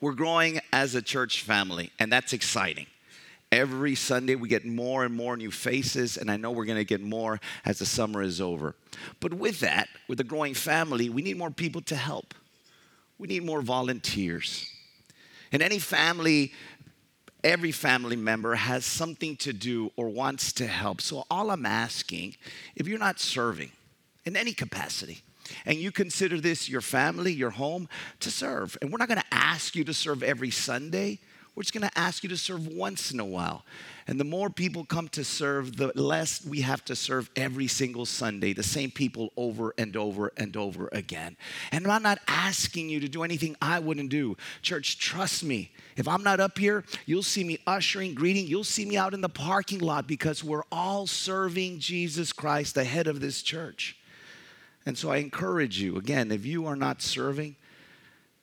We're growing as a church family, and that's exciting. Every Sunday, we get more and more new faces, and I know we're gonna get more as the summer is over. But with that, with a growing family, we need more people to help. We need more volunteers. In any family, every family member has something to do or wants to help. So, all I'm asking, if you're not serving in any capacity, and you consider this your family, your home, to serve. And we're not gonna ask you to serve every Sunday, we're just gonna ask you to serve once in a while. And the more people come to serve, the less we have to serve every single Sunday, the same people over and over and over again. And I'm not asking you to do anything I wouldn't do. Church, trust me. If I'm not up here, you'll see me ushering, greeting, you'll see me out in the parking lot because we're all serving Jesus Christ, the head of this church. And so I encourage you, again, if you are not serving,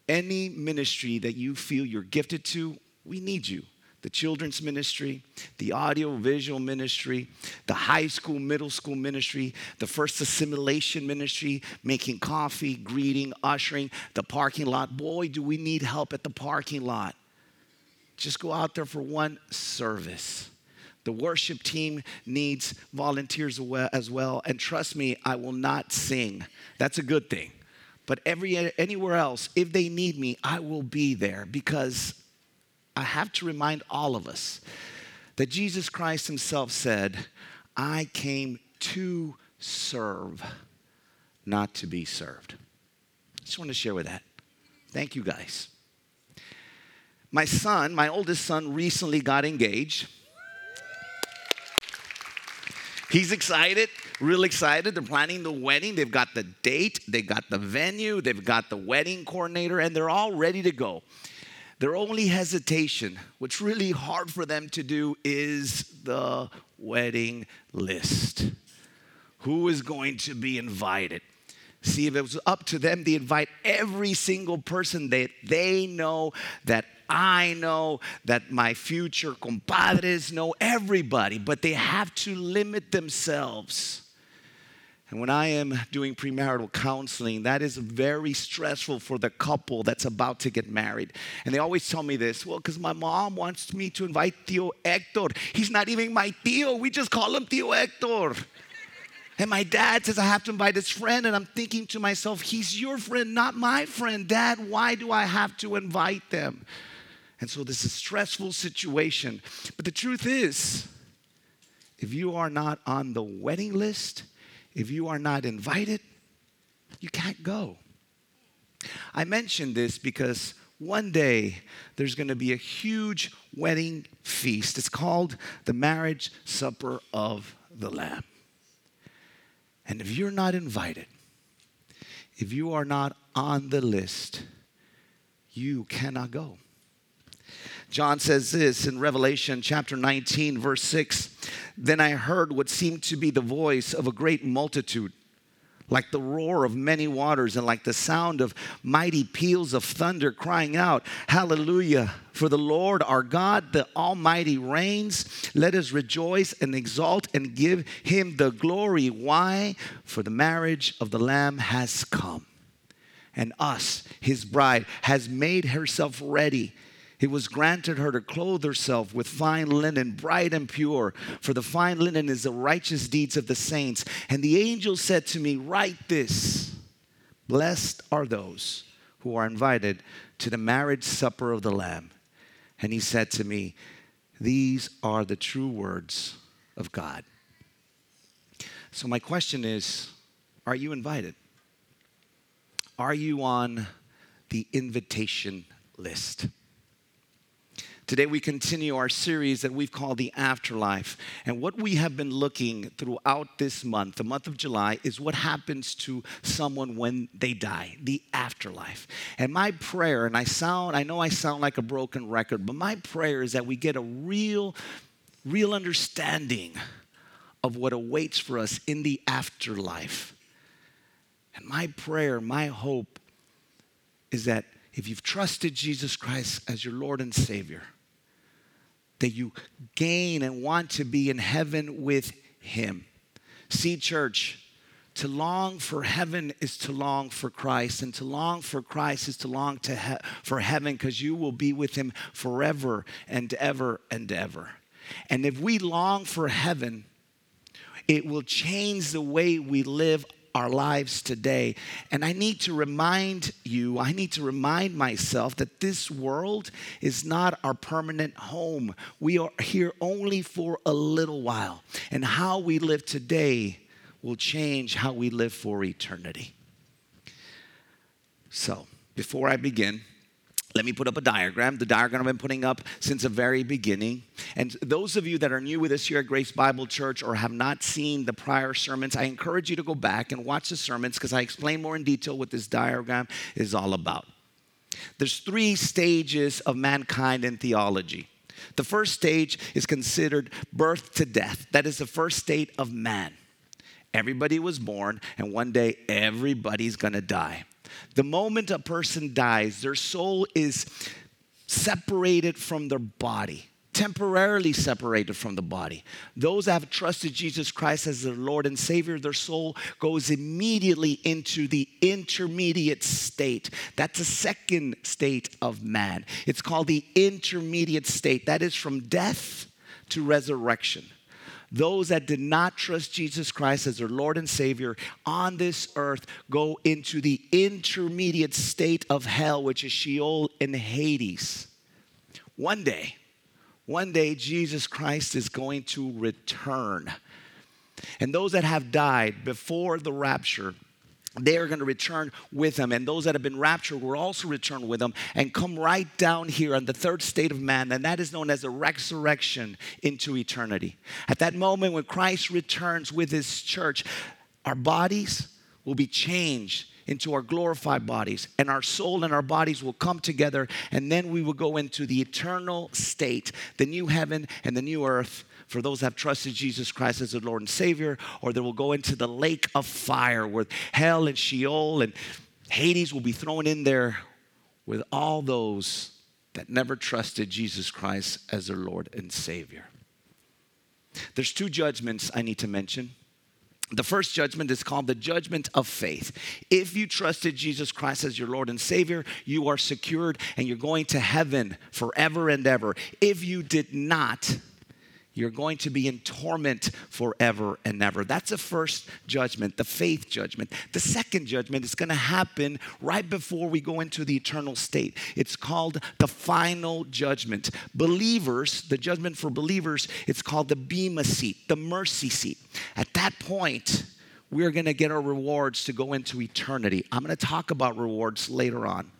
any ministry that you feel you're gifted to, we need you. The children's ministry, the audio visual ministry, the high school, middle school ministry, the first assimilation ministry, making coffee, greeting, ushering, the parking lot. Boy, do we need help at the parking lot. Just go out there for one service. The worship team needs volunteers as well. And trust me, I will not sing. That's a good thing. But every, anywhere else, if they need me, I will be there because I have to remind all of us that Jesus Christ Himself said, I came to serve, not to be served. I Just want to share with that. Thank you guys. My son, my oldest son, recently got engaged. He's excited, real excited. They're planning the wedding. They've got the date, they've got the venue, they've got the wedding coordinator, and they're all ready to go. Their only hesitation, what's really hard for them to do, is the wedding list. Who is going to be invited? See, if it was up to them, they invite every single person that they know that I know, that my future compadres know, everybody, but they have to limit themselves. And when I am doing premarital counseling, that is very stressful for the couple that's about to get married. And they always tell me this well, because my mom wants me to invite Tio Hector. He's not even my Tio, we just call him Tio Hector. And my dad says I have to invite his friend, and I'm thinking to myself, he's your friend, not my friend. Dad, why do I have to invite them? And so this is a stressful situation. But the truth is, if you are not on the wedding list, if you are not invited, you can't go. I mention this because one day there's going to be a huge wedding feast. It's called the Marriage Supper of the Lamb. And if you're not invited, if you are not on the list, you cannot go. John says this in Revelation chapter 19, verse 6 Then I heard what seemed to be the voice of a great multitude, like the roar of many waters, and like the sound of mighty peals of thunder, crying out, Hallelujah! For the Lord our God, the Almighty, reigns. Let us rejoice and exult and give him the glory. Why? For the marriage of the Lamb has come. And us, his bride, has made herself ready it was granted her to clothe herself with fine linen, bright and pure, for the fine linen is the righteous deeds of the saints. And the angel said to me, Write this Blessed are those who are invited to the marriage supper of the Lamb. And he said to me, These are the true words of God. So, my question is Are you invited? Are you on the invitation list? Today, we continue our series that we've called The Afterlife. And what we have been looking throughout this month, the month of July, is what happens to someone when they die, the afterlife. And my prayer, and I sound, I know I sound like a broken record, but my prayer is that we get a real, real understanding of what awaits for us in the afterlife. And my prayer, my hope is that if you've trusted Jesus Christ as your Lord and Savior, that you gain and want to be in heaven with Him. See, church, To long for heaven is to long for Christ, and to long for Christ is to long to he- for heaven because you will be with him forever and ever and ever. And if we long for heaven, it will change the way we live our lives today. And I need to remind you, I need to remind myself that this world is not our permanent home. We are here only for a little while. And how we live today will change how we live for eternity. So, before I begin, let me put up a diagram, the diagram I've been putting up since the very beginning. And those of you that are new with us here at Grace Bible Church or have not seen the prior sermons, I encourage you to go back and watch the sermons because I explain more in detail what this diagram is all about. There's three stages of mankind in theology. The first stage is considered birth to death. That is the first state of man. Everybody was born, and one day everybody's gonna die. The moment a person dies, their soul is separated from their body, temporarily separated from the body. Those that have trusted Jesus Christ as their Lord and Savior, their soul goes immediately into the intermediate state. That's a second state of man. It's called the intermediate state. That is from death to resurrection those that did not trust Jesus Christ as their Lord and Savior on this earth go into the intermediate state of hell, which is Sheol and Hades. One day, one day, Jesus Christ is going to return. And those that have died before the rapture, they are going to return with him. And those that have been raptured will also return with him and come right down here on the third state of man, and that is known as the resurrection into eternity. At that moment when Christ returns with his church, our bodies will be changed into our glorified bodies, and our soul and our bodies will come together, and then we will go into the eternal state, the new heaven and the new earth for those that have trusted Jesus Christ as their Lord and Savior, or they will go into the lake of fire where hell and Sheol and Hades will be thrown in there with all those that never trusted Jesus Christ as their Lord and Savior. There's two judgments I need to mention. The first judgment is called the judgment of faith. If you trusted Jesus Christ as your Lord and Savior, you are secured and you're going to heaven forever and ever. If you did not, you're going to be in torment forever and ever. That's the first judgment, the faith judgment. The second judgment is going to happen right before we go into the eternal state. It's called the final judgment. Believers, the judgment for believers, it's called the Bema seat, the mercy seat. At that point, we're going to get our rewards to go into eternity. I'm going to talk about rewards later on.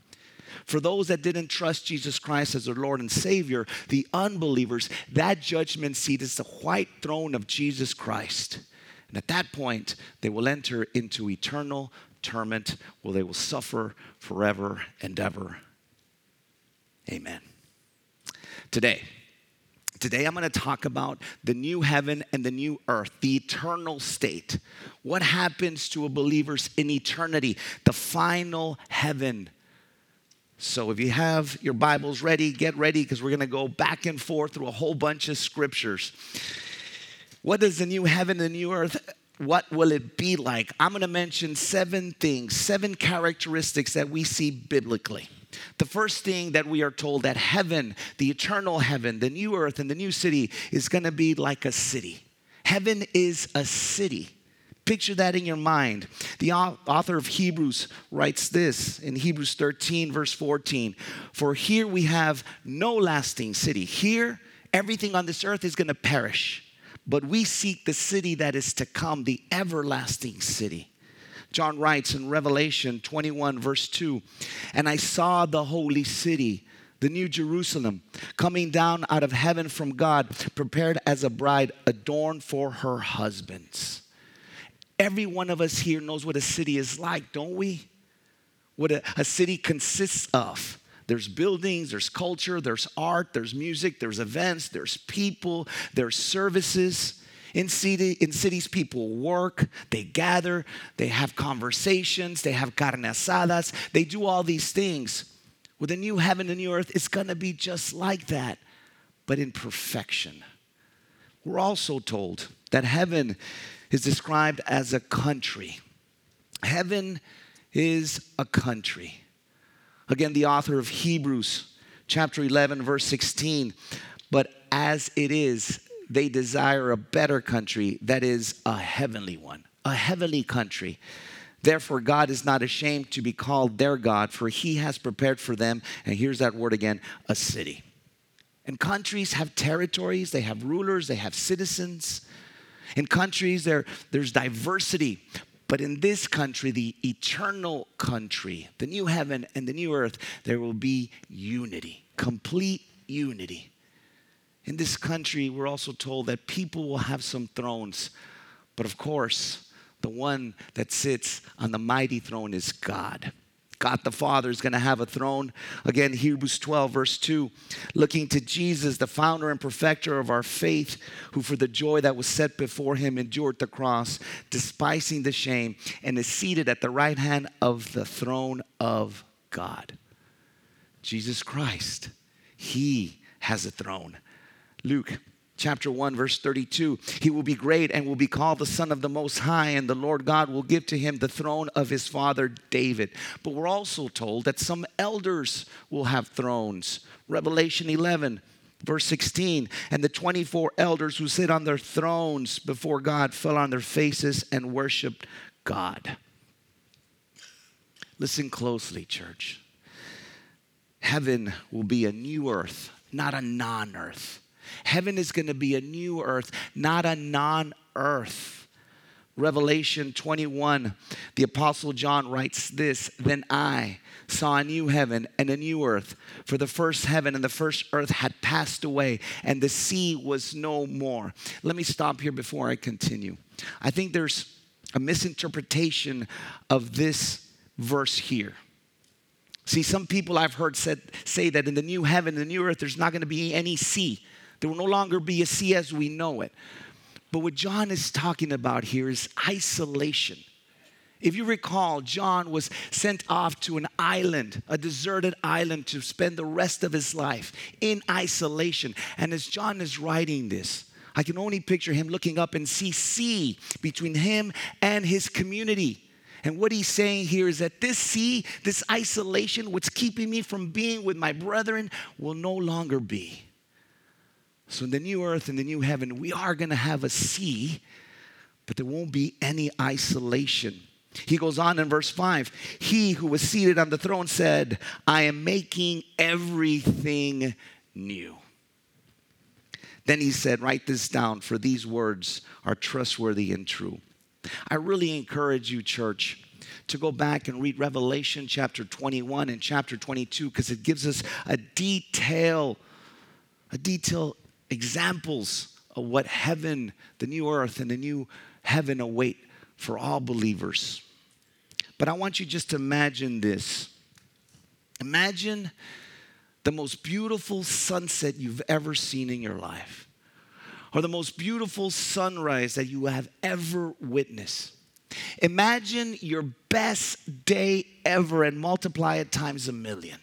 For those that didn't trust Jesus Christ as their Lord and Savior, the unbelievers, that judgment seat is the white throne of Jesus Christ. And at that point, they will enter into eternal torment where they will suffer forever and ever. Amen. Today, Today, I'm going to talk about the new heaven and the new earth, the eternal state. What happens to a believer's in eternity, the final heaven so if you have your Bibles ready, get ready because we're going to go back and forth through a whole bunch of scriptures. What does the new heaven and the new earth what will it be like? I'm going to mention seven things, seven characteristics that we see biblically. The first thing that we are told that heaven, the eternal heaven, the new earth, and the new city is going to be like a city. Heaven is a city. Picture that in your mind. The author of Hebrews writes this in Hebrews 13, verse 14 For here we have no lasting city. Here, everything on this earth is going to perish, but we seek the city that is to come, the everlasting city. John writes in Revelation 21, verse 2 And I saw the holy city the new Jerusalem, coming down out of heaven from God, prepared as a bride adorned for her husbands. Every one of us here knows what a city is like, don't we? What a, a city consists of. There's buildings, there's culture, there's art, there's music, there's events, there's people, there's services. In, city, in cities, people work, they gather, they have conversations, they have carne asadas, they do all these things. With a new heaven and new earth, it's gonna be just like that, but in perfection. We're also told that heaven is described as a country. Heaven is a country. Again, the author of Hebrews, chapter 11, verse 16. But as it is, they desire a better country that is a heavenly one, a heavenly country. Therefore, God is not ashamed to be called their God, for he has prepared for them, and here's that word again, a city. And countries have territories, they have rulers, they have citizens. In countries, there, there's diversity. But in this country, the eternal country, the new heaven and the new earth, there will be unity, complete unity. In this country, we're also told that people will have some thrones. But of course, the one that sits on the mighty throne is God. God the Father is going to have a throne. Again, Hebrews 12, verse 2. Looking to Jesus, the founder and perfecter of our faith, who for the joy that was set before him endured the cross, despising the shame, and is seated at the right hand of the throne of God. Jesus Christ, he has a throne. Luke chapter 1 verse 32 he will be great and will be called the son of the most high and the lord god will give to him the throne of his father david. But we're also told that some elders will have thrones. Revelation 11 verse 16 and the 24 elders who sit on their thrones before god fell on their faces and worshiped god. Listen closely church. Heaven will be a new earth not a non-earth Heaven is going to be a new earth, not a non earth. Revelation 21, the Apostle John writes this Then I saw a new heaven and a new earth, for the first heaven and the first earth had passed away, and the sea was no more. Let me stop here before I continue. I think there's a misinterpretation of this verse here. See, some people I've heard said, say that in the new heaven the new earth, there's not going to be any sea. There will no longer be a sea as we know it. But what John is talking about here is isolation. If you recall, John was sent off to an island, a deserted island, to spend the rest of his life in isolation. And as John is writing this, I can only picture him looking up and see sea between him and his community. And what he's saying here is that this sea, this isolation, what's keeping me from being with my brethren, will no longer be. So, in the new earth and the new heaven, we are going to have a sea, but there won't be any isolation. He goes on in verse 5 He who was seated on the throne said, I am making everything new. Then he said, Write this down, for these words are trustworthy and true. I really encourage you, church, to go back and read Revelation chapter 21 and chapter 22 because it gives us a detail, a detail examples of what heaven, the new earth, and the new heaven await for all believers. But I want you just to imagine this. Imagine the most beautiful sunset you've ever seen in your life, or the most beautiful sunrise that you have ever witnessed. Imagine your best day ever and multiply it times a million.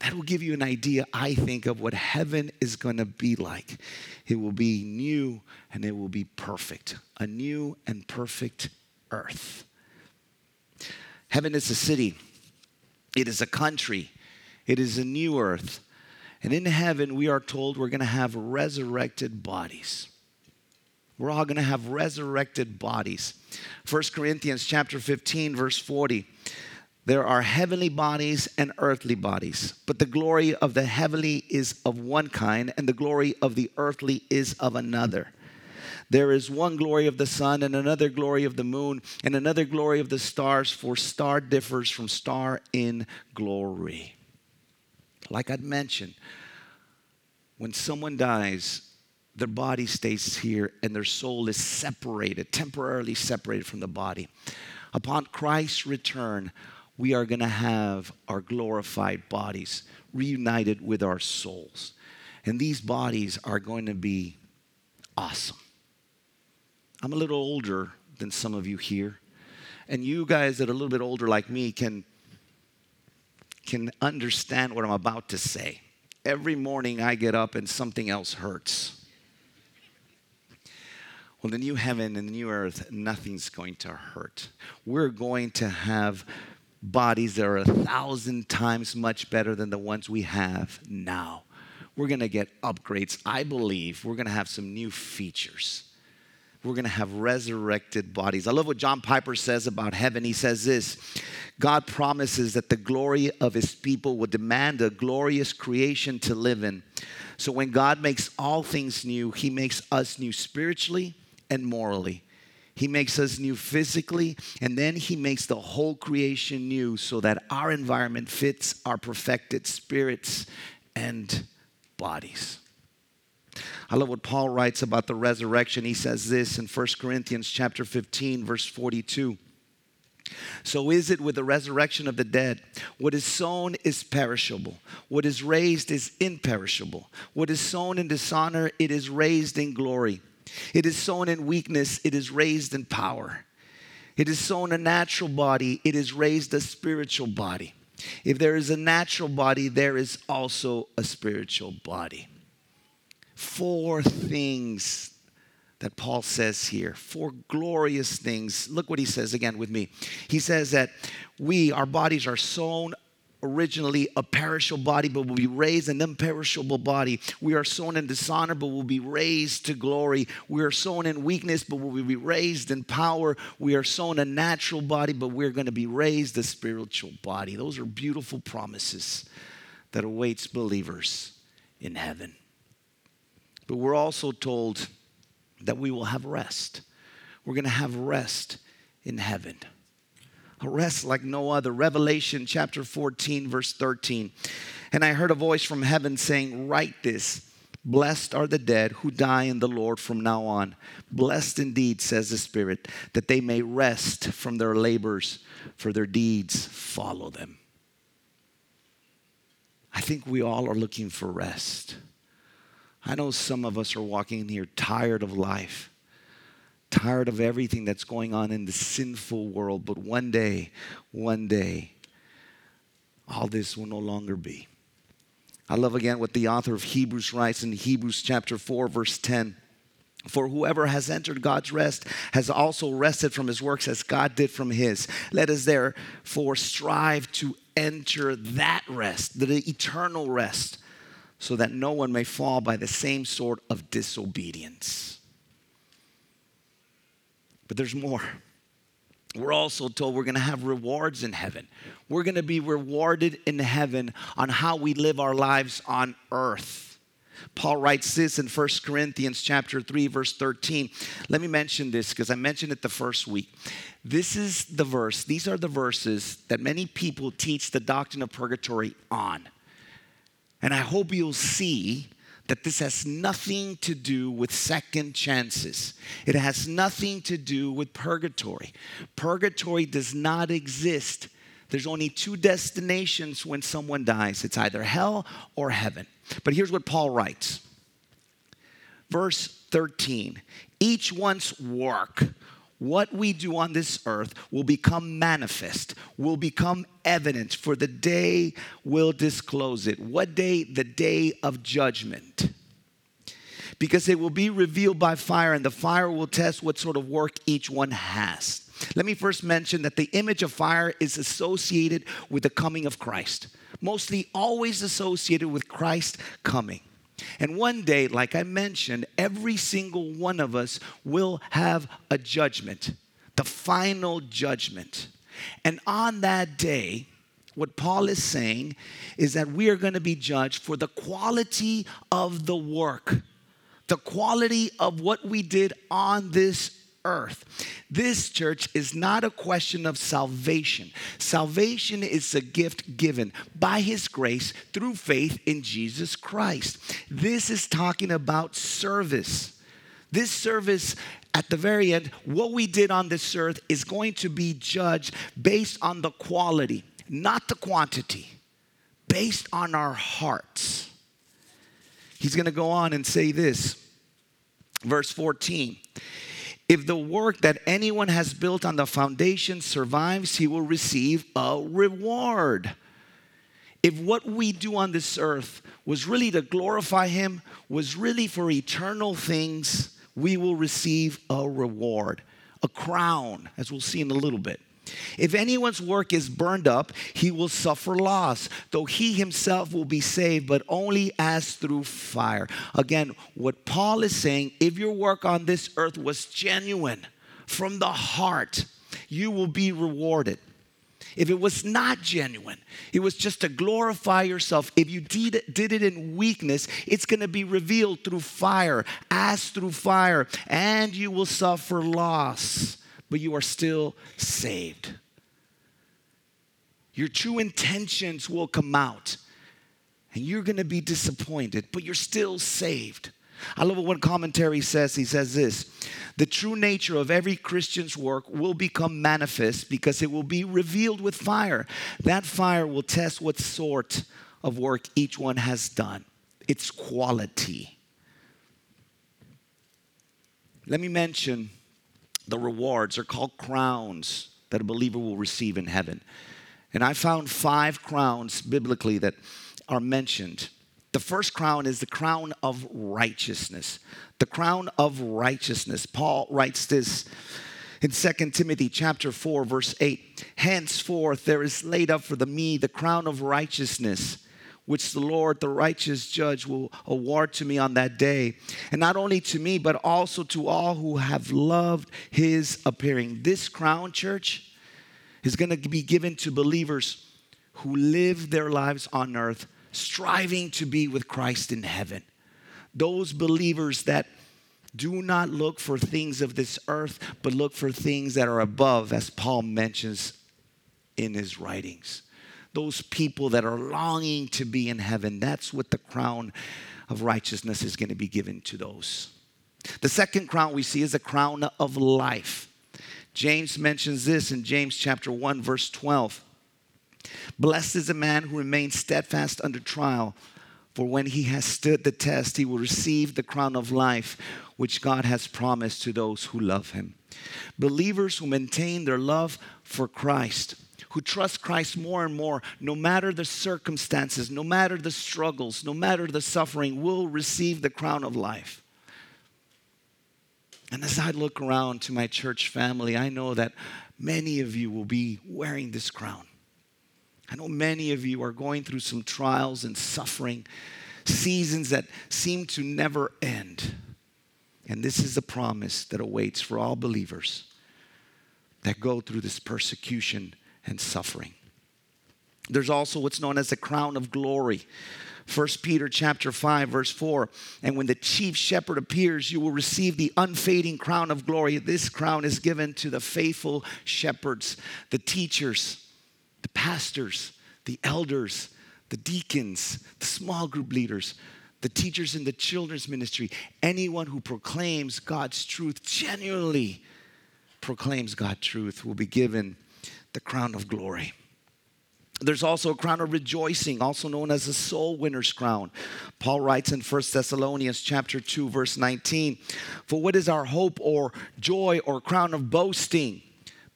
That will give you an idea, I think, of what heaven is going to be like. It will be new and it will be perfect. A new and perfect earth. Heaven is a city, it is a country, it is a new earth. And in heaven, we are told we're going to have resurrected bodies. We're all going to have resurrected bodies. 1 Corinthians chapter 15 verse 40 there are heavenly bodies and earthly bodies, but the glory of the heavenly is of one kind, and the glory of the earthly is of another. There is one glory of the sun, and another glory of the moon, and another glory of the stars, for star differs from star in glory. Like I'd mentioned, when someone dies, their body stays here and their soul is separated, temporarily separated from the body. Upon Christ's return, we are going to have our glorified bodies reunited with our souls. And these bodies are going to be awesome. I'm a little older than some of you here. And you guys that are a little bit older like me can, can understand what I'm about to say. Every morning I get up and something else hurts. Well, the new heaven and the new earth, nothing's going to hurt. We're going to have bodies that are a thousand times much better than the ones we have now. We're to get upgrades. I believe we're to have some new features. We're to have resurrected bodies. I love what John Piper says about heaven. He says this God promises that the glory of his people will demand a glorious creation to live in. So when God makes all things new, he makes us new spiritually and morally. He makes us new physically, and then He makes the whole creation new so that our environment fits our perfected spirits and bodies. I love what Paul writes about the resurrection. He says this in 1 Corinthians chapter 15 verse 42. So is it with the resurrection of the dead. What is sown is perishable. What is raised is imperishable. What is sown in dishonor, it is raised in glory. It is sown in weakness, it is raised in power. It is sown a natural body, it is raised a spiritual body. If there is a natural body, there is also a spiritual body. Four things that Paul says here, four glorious things. Look what he says again with me. He says that we, our bodies, are sown originally a perishable body, but will be raised an imperishable body. We are sown in dishonor, but will be raised to glory. We are sown in weakness, but will be raised in power. We are sown a natural body, but we're going to be raised a spiritual body. Those are beautiful promises that awaits believers in heaven. But we're also told that we will have rest. We're going to have rest in heaven rest like no other. Revelation chapter 14, verse 13. And I heard a voice from heaven saying, Write this. Blessed are the dead who die in the Lord from now on. Blessed indeed, says the Spirit, that they may rest from their labors, for their deeds follow them. I think we all are looking for rest. I know some of us are walking here tired of life tired of everything that's going on in the sinful world. But one day, one day, all this will no longer be. I love again what the author of Hebrews writes in Hebrews chapter 4, verse 10. For whoever has entered God's rest has also rested from his works as God did from his. Let us therefore strive to enter that rest, the eternal rest, so that no one may fall by the same sort of disobedience. But there's more. We're also told we're going to have rewards in heaven. We're going to be rewarded in heaven on how we live our lives on earth. Paul writes this in 1 Corinthians chapter 3 verse 13. Let me mention this because I mentioned it the first week. This is the verse, these are the verses that many people teach the doctrine of purgatory on. And I hope you'll see that this has nothing to do with second chances. It has nothing to do with purgatory. Purgatory does not exist. There's only two destinations when someone dies it's either hell or heaven. But here's what Paul writes Verse 13 Each one's work what we do on this earth will become manifest, will become evident, for the day will disclose it. What day? The day of judgment. Because it will be revealed by fire, and the fire will test what sort of work each one has. Let me first mention that the image of fire is associated with the coming of Christ, mostly always associated with Christ coming. And one day, like I mentioned, every single one of us will have a judgment, the final judgment. And on that day, what Paul is saying is that we are going to be judged for the quality of the work, the quality of what we did on this earth. This church is not a question of salvation. Salvation is a gift given by His grace through faith in Jesus Christ. This is talking about service. This service at the very end, what we did on this earth is going to be judged based on the quality, not the quantity, based on our hearts. He's going to go on and say this, verse 14. If the work that anyone has built on the foundation survives, he will receive a reward. If what we do on this earth was really to glorify him, was really for eternal things, we will receive a reward, a crown, as we'll see in a little bit. If anyone's work is burned up, he will suffer loss, though he himself will be saved, but only as through fire. Again, what Paul is saying if your work on this earth was genuine from the heart, you will be rewarded. If it was not genuine, it was just to glorify yourself. If you did it, did it in weakness, it's going to be revealed through fire, as through fire, and you will suffer loss but you are still saved. Your true intentions will come out, and you're gonna be disappointed, but you're still saved. I love what one commentary says. He says this The true nature of every Christian's work will become manifest because it will be revealed with fire. That fire will test what sort of work each one has done, its quality. Let me mention the rewards are called crowns that a believer will receive in heaven. And I found five crowns biblically that are mentioned. The first crown is the crown of righteousness. The crown of righteousness. Paul writes this in 2 Timothy chapter 4 verse 8. Henceforth there is laid up for the me the crown of righteousness which the Lord, the righteous judge, will award to me on that day. And not only to me, but also to all who have loved his appearing. This crown, church, is going to be given to believers who live their lives on earth striving to be with Christ in heaven. Those believers that do not look for things of this earth, but look for things that are above, as Paul mentions in his writings those people that are longing to be in heaven. That's what the crown of righteousness is going to be given to those. The second crown we see is a crown of life. James mentions this in James chapter 1 verse 12. Blessed is the man who remains steadfast under trial, for when he has stood the test, he will receive the crown of life which God has promised to those who love him. Believers who maintain their love for Christ who trust Christ more and more, no matter the circumstances, no matter the struggles, no matter the suffering, will receive the crown of life. And as I look around to my church family, I know that many of you will be wearing this crown. I know many of you are going through some trials and suffering, seasons that seem to never end. And this is the promise that awaits for all believers that go through this persecution and suffering. There's also what's known as the crown of glory. 1 Peter chapter 5 verse 4 and when the chief shepherd appears you will receive the unfading crown of glory this crown is given to the faithful shepherds the teachers the pastors the elders the deacons the small group leaders the teachers in the children's ministry anyone who proclaims God's truth genuinely proclaims God's truth will be given the crown of glory. There's also a crown of rejoicing, also known as the soul winner's crown. Paul writes in 1 Thessalonians chapter 2 verse 19, "For what is our hope or joy or crown of boasting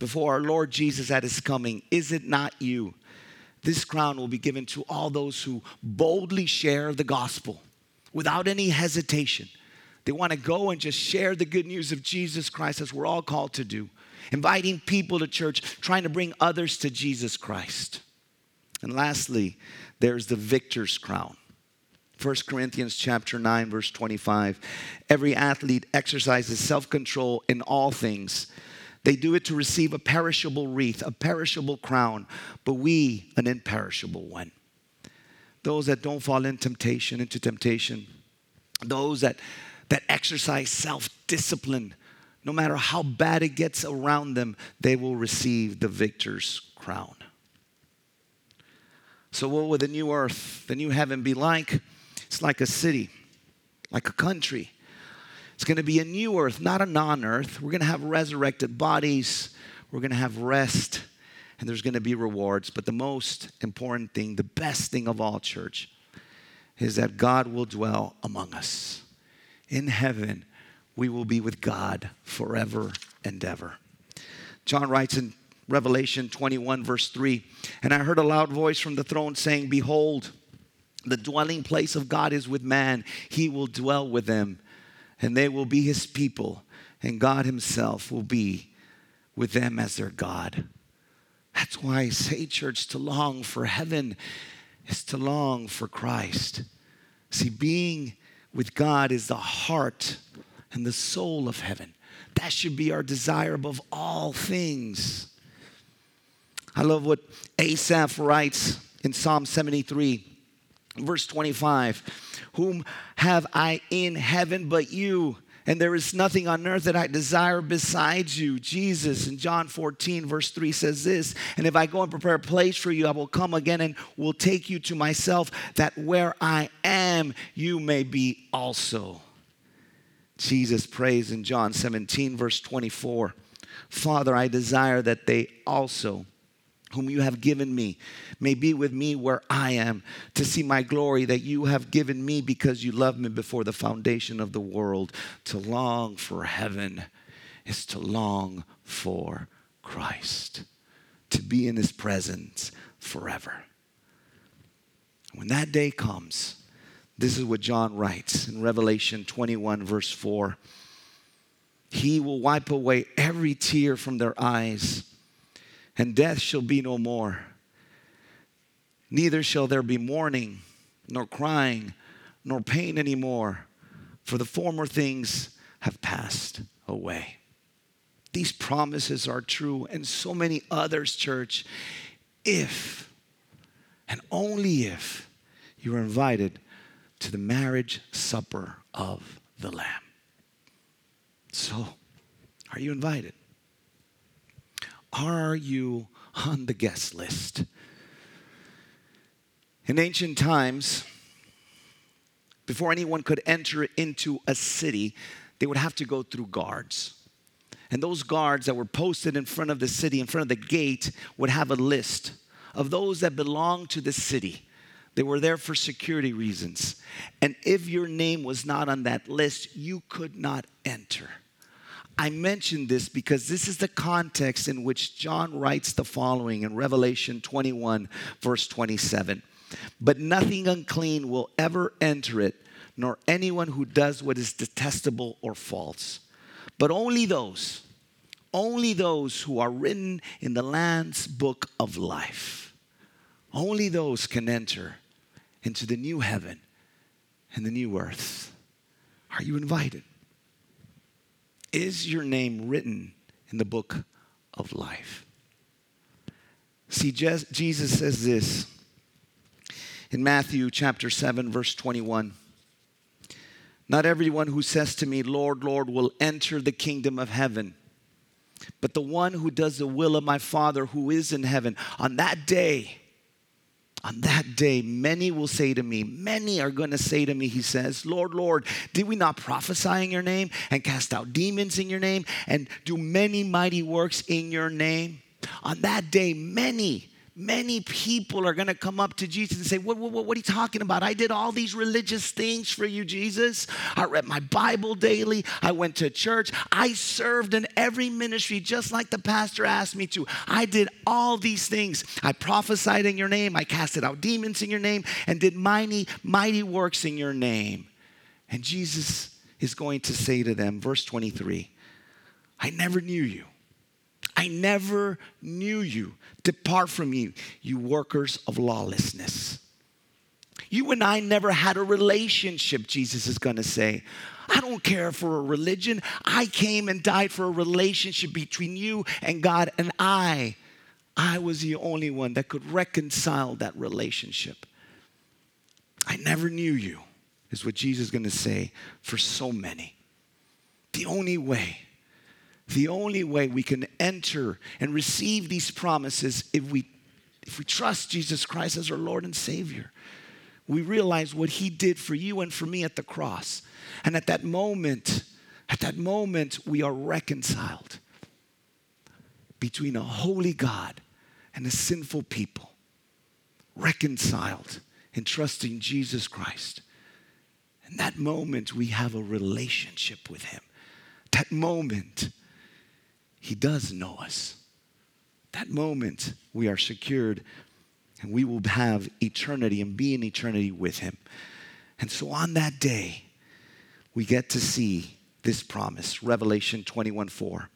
before our Lord Jesus at his coming? Is it not you?" This crown will be given to all those who boldly share the gospel without any hesitation. They want to go and just share the good news of Jesus Christ as we're all called to do inviting people to church, trying to bring others to Jesus Christ. And lastly, there's the victor's crown. 1 Corinthians chapter 9 verse 25. Every athlete exercises self-control in all things. They do it to receive a perishable wreath, a perishable crown, but we an imperishable one. Those that don't fall in temptation into temptation, those that that exercise self-discipline no matter how bad it gets around them, they will receive the victor's crown. So, what will the new earth, the new heaven be like? It's like a city, like a country. It's going to be a new earth, not a non earth. We're going to have resurrected bodies, we're going to have rest, and there's going to be rewards. But the most important thing, the best thing of all, church, is that God will dwell among us in heaven we will be with God forever and ever. John writes in Revelation 21, verse 3 And I heard a loud voice from the throne saying, Behold, the dwelling place of God is with man, he will dwell with them, and they will be his people, and God himself will be with them as their God. That's why I say, church, to long for heaven is to long for Christ. See, being with God is the heart and the soul of heaven. That should be our desire above all things. I love what Asaph writes in Psalm 73, verse 25 Whom have I in heaven but you? And there is nothing on earth that I desire besides you. Jesus in John 14, verse 3 says this And if I go and prepare a place for you, I will come again and will take you to myself, that where I am, you may be also. Jesus prays in John 17, verse 24 Father, I desire that they also whom you have given me, may be with me where I am, to see my glory that you have given me because you loved me before the foundation of the world. To long for heaven is to long for Christ, to be in his presence forever. When that day comes, this is what John writes in Revelation 21, verse 4. He will wipe away every tear from their eyes and death shall be no more. Neither shall there be mourning, nor crying, nor pain anymore, for the former things have passed away. These promises are true, and so many others, church, if and only if you are invited to the marriage supper of the Lamb. So, are you invited? Are you on the guest list? In ancient times, before anyone could enter into a city, they would have to go through guards. And those guards that were posted in front of the city, in front of the gate, would have a list of those that belonged to the city. They were there for security reasons. And if your name was not on that list, you could not enter. I mention this because this is the context in which John writes the following in Revelation 21, verse 27. But nothing unclean will ever enter it, nor anyone who does what is detestable or false, but only those, only those who are written in the Lamb's book of life. Only those can enter into the new heaven and the new earth. Are you invited? Is your name written in the book of life? See, Jesus says this in Matthew chapter 7, verse 21. Not everyone who says to me, Lord, Lord, will enter the kingdom of heaven, but the one who does the will of my Father who is in heaven. On that day, on that day, many will say to me, many are going to say to me, he says, Lord, Lord, did we not prophesy in your name and cast out demons in your name and do many mighty works in your name? On that day, many many people are going to come up to Jesus and say, what, what, what, are you talking about? I did all these religious things for you, Jesus. I read my Bible daily. I went to church. I served in every ministry just like the pastor asked me to. I did all these things. I prophesied in your name. I casted out demons in your name and did mighty, mighty works in your name. And Jesus is going to say to them, verse 23, I never knew you. I never knew you. Depart from you, you workers of lawlessness. You and I never had a relationship, Jesus is going to say. I don't care for a religion. I came and died for a relationship between you and God, and I, I was the only one that could reconcile that relationship. I never knew you, is what Jesus is going to say for so many. The only way the only way we can enter and receive these promises if we if we trust Jesus Christ as our Lord and Savior. We realize what he did for you and for me at the cross. And at that moment, at that moment we are reconciled between a holy God and a sinful people. Reconciled in trusting Jesus Christ. In that moment, we have a relationship with Him. That moment, he does know us. That moment, we are secured and we will have eternity and be in eternity with Him. And so on that day, we get to see this promise Revelation 21 4.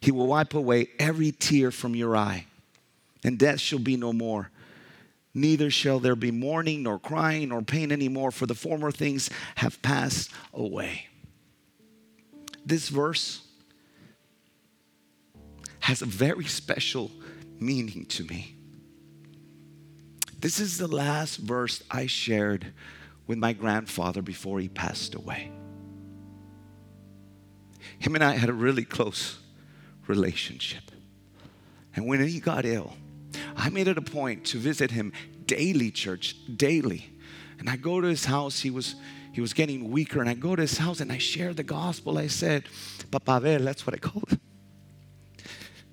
He will wipe away every tear from your eye, and death shall be no more. Neither shall there be mourning, nor crying, nor pain anymore, for the former things have passed away. This verse has a very special meaning to me. This is the last verse I shared with my grandfather before he passed away. Him and I had a really close relationship. And when he got ill, I made it a point to visit him daily, church, daily. And I go to his house. He was he was getting weaker, and I go to his house and I share the gospel. I said, Papa ver, that's what I called him.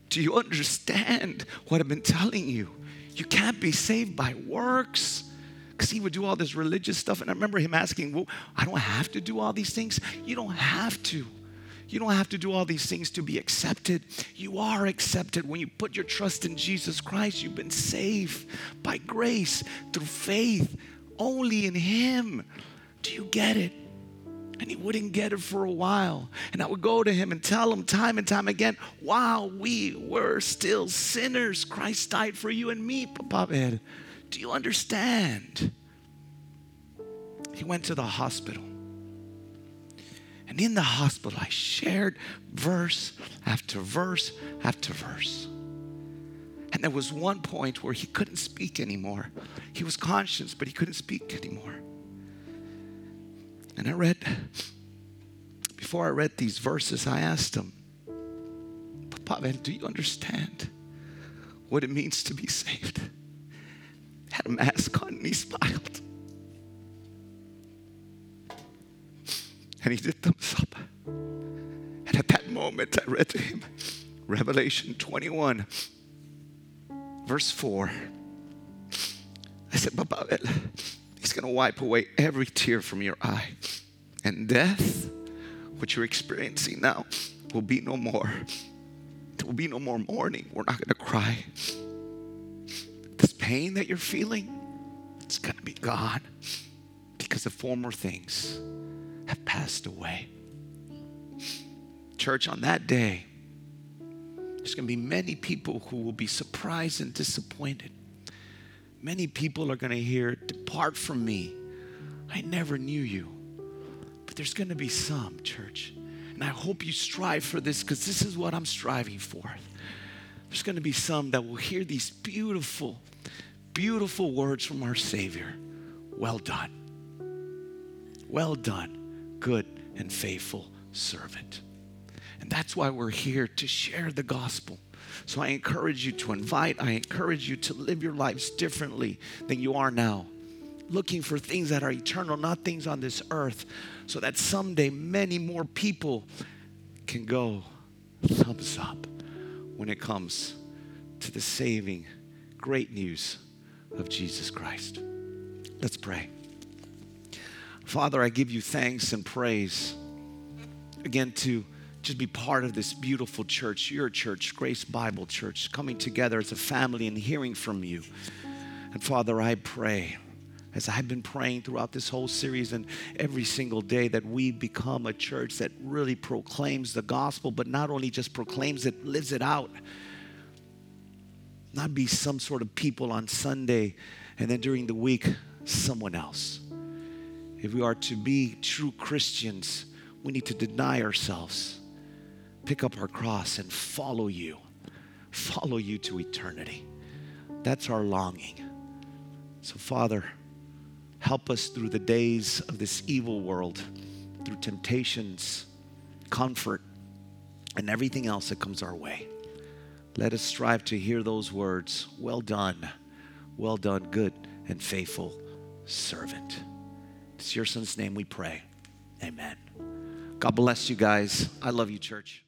Do you understand what I've been telling you? You can't be saved by works. Because he would do all this religious stuff. And I remember him asking, Well, I don't have to do all these things. You don't have to. You don't have to do all these things to be accepted. You are accepted when you put your trust in Jesus Christ. You've been saved by grace through faith only in Him. Do you get it? And he wouldn't get it for a while. And I would go to him and tell him time and time again, while we were still sinners, Christ died for you and me, Papa. Do you understand? He went to the hospital. And in the hospital, I shared verse after verse after verse. And there was one point where he couldn't speak anymore. He was conscious, but he couldn't speak anymore. And I read, before I read these verses, I asked him, Papa, do you understand what it means to be saved? Had a mask on and he smiled. And he did thumbs up. And at that moment, I read to him Revelation 21, verse 4. I said, Papa, he's going to wipe away every tear from your eye. And death, what you're experiencing now, will be no more. There will be no more mourning. We're not going to cry. This pain that you're feeling, it's going to be gone because the former things have passed away. Church, on that day, there's going to be many people who will be surprised and disappointed. Many people are going to hear, Depart from me. I never knew you. But there's going to be some, church. And I hope you strive for this because this is what I'm striving for. There's going to be some that will hear these beautiful, beautiful words from our Savior. Well done. Well done good and faithful servant. And that's why we're here to share the gospel. So I encourage you to invite, I encourage you to live your lives differently than you are now. Looking for things that are eternal, not things on this earth, so that someday many more people can go thumbs up when it comes to the saving great news of Jesus Christ. Let's pray. Father, I give you thanks and praise again to just be part of this beautiful church, your church, Grace Bible Church, coming together as a family and hearing from you. And Father, I pray, as I've been praying throughout this whole series and every single day, that we become a church that really proclaims the gospel, but not only just proclaims it, lives it out. Not be some sort of people on Sunday and then during the week, someone else. If we are to be true Christians, we need to deny ourselves, pick up our cross, and follow you. Follow you to eternity. That's our longing. So, Father, help us through the days of this evil world, through temptations, comfort, and everything else that comes our way. Let us strive to hear those words Well done, well done, good and faithful servant. It's your son's name we pray. Amen. God bless you guys. I love you, church.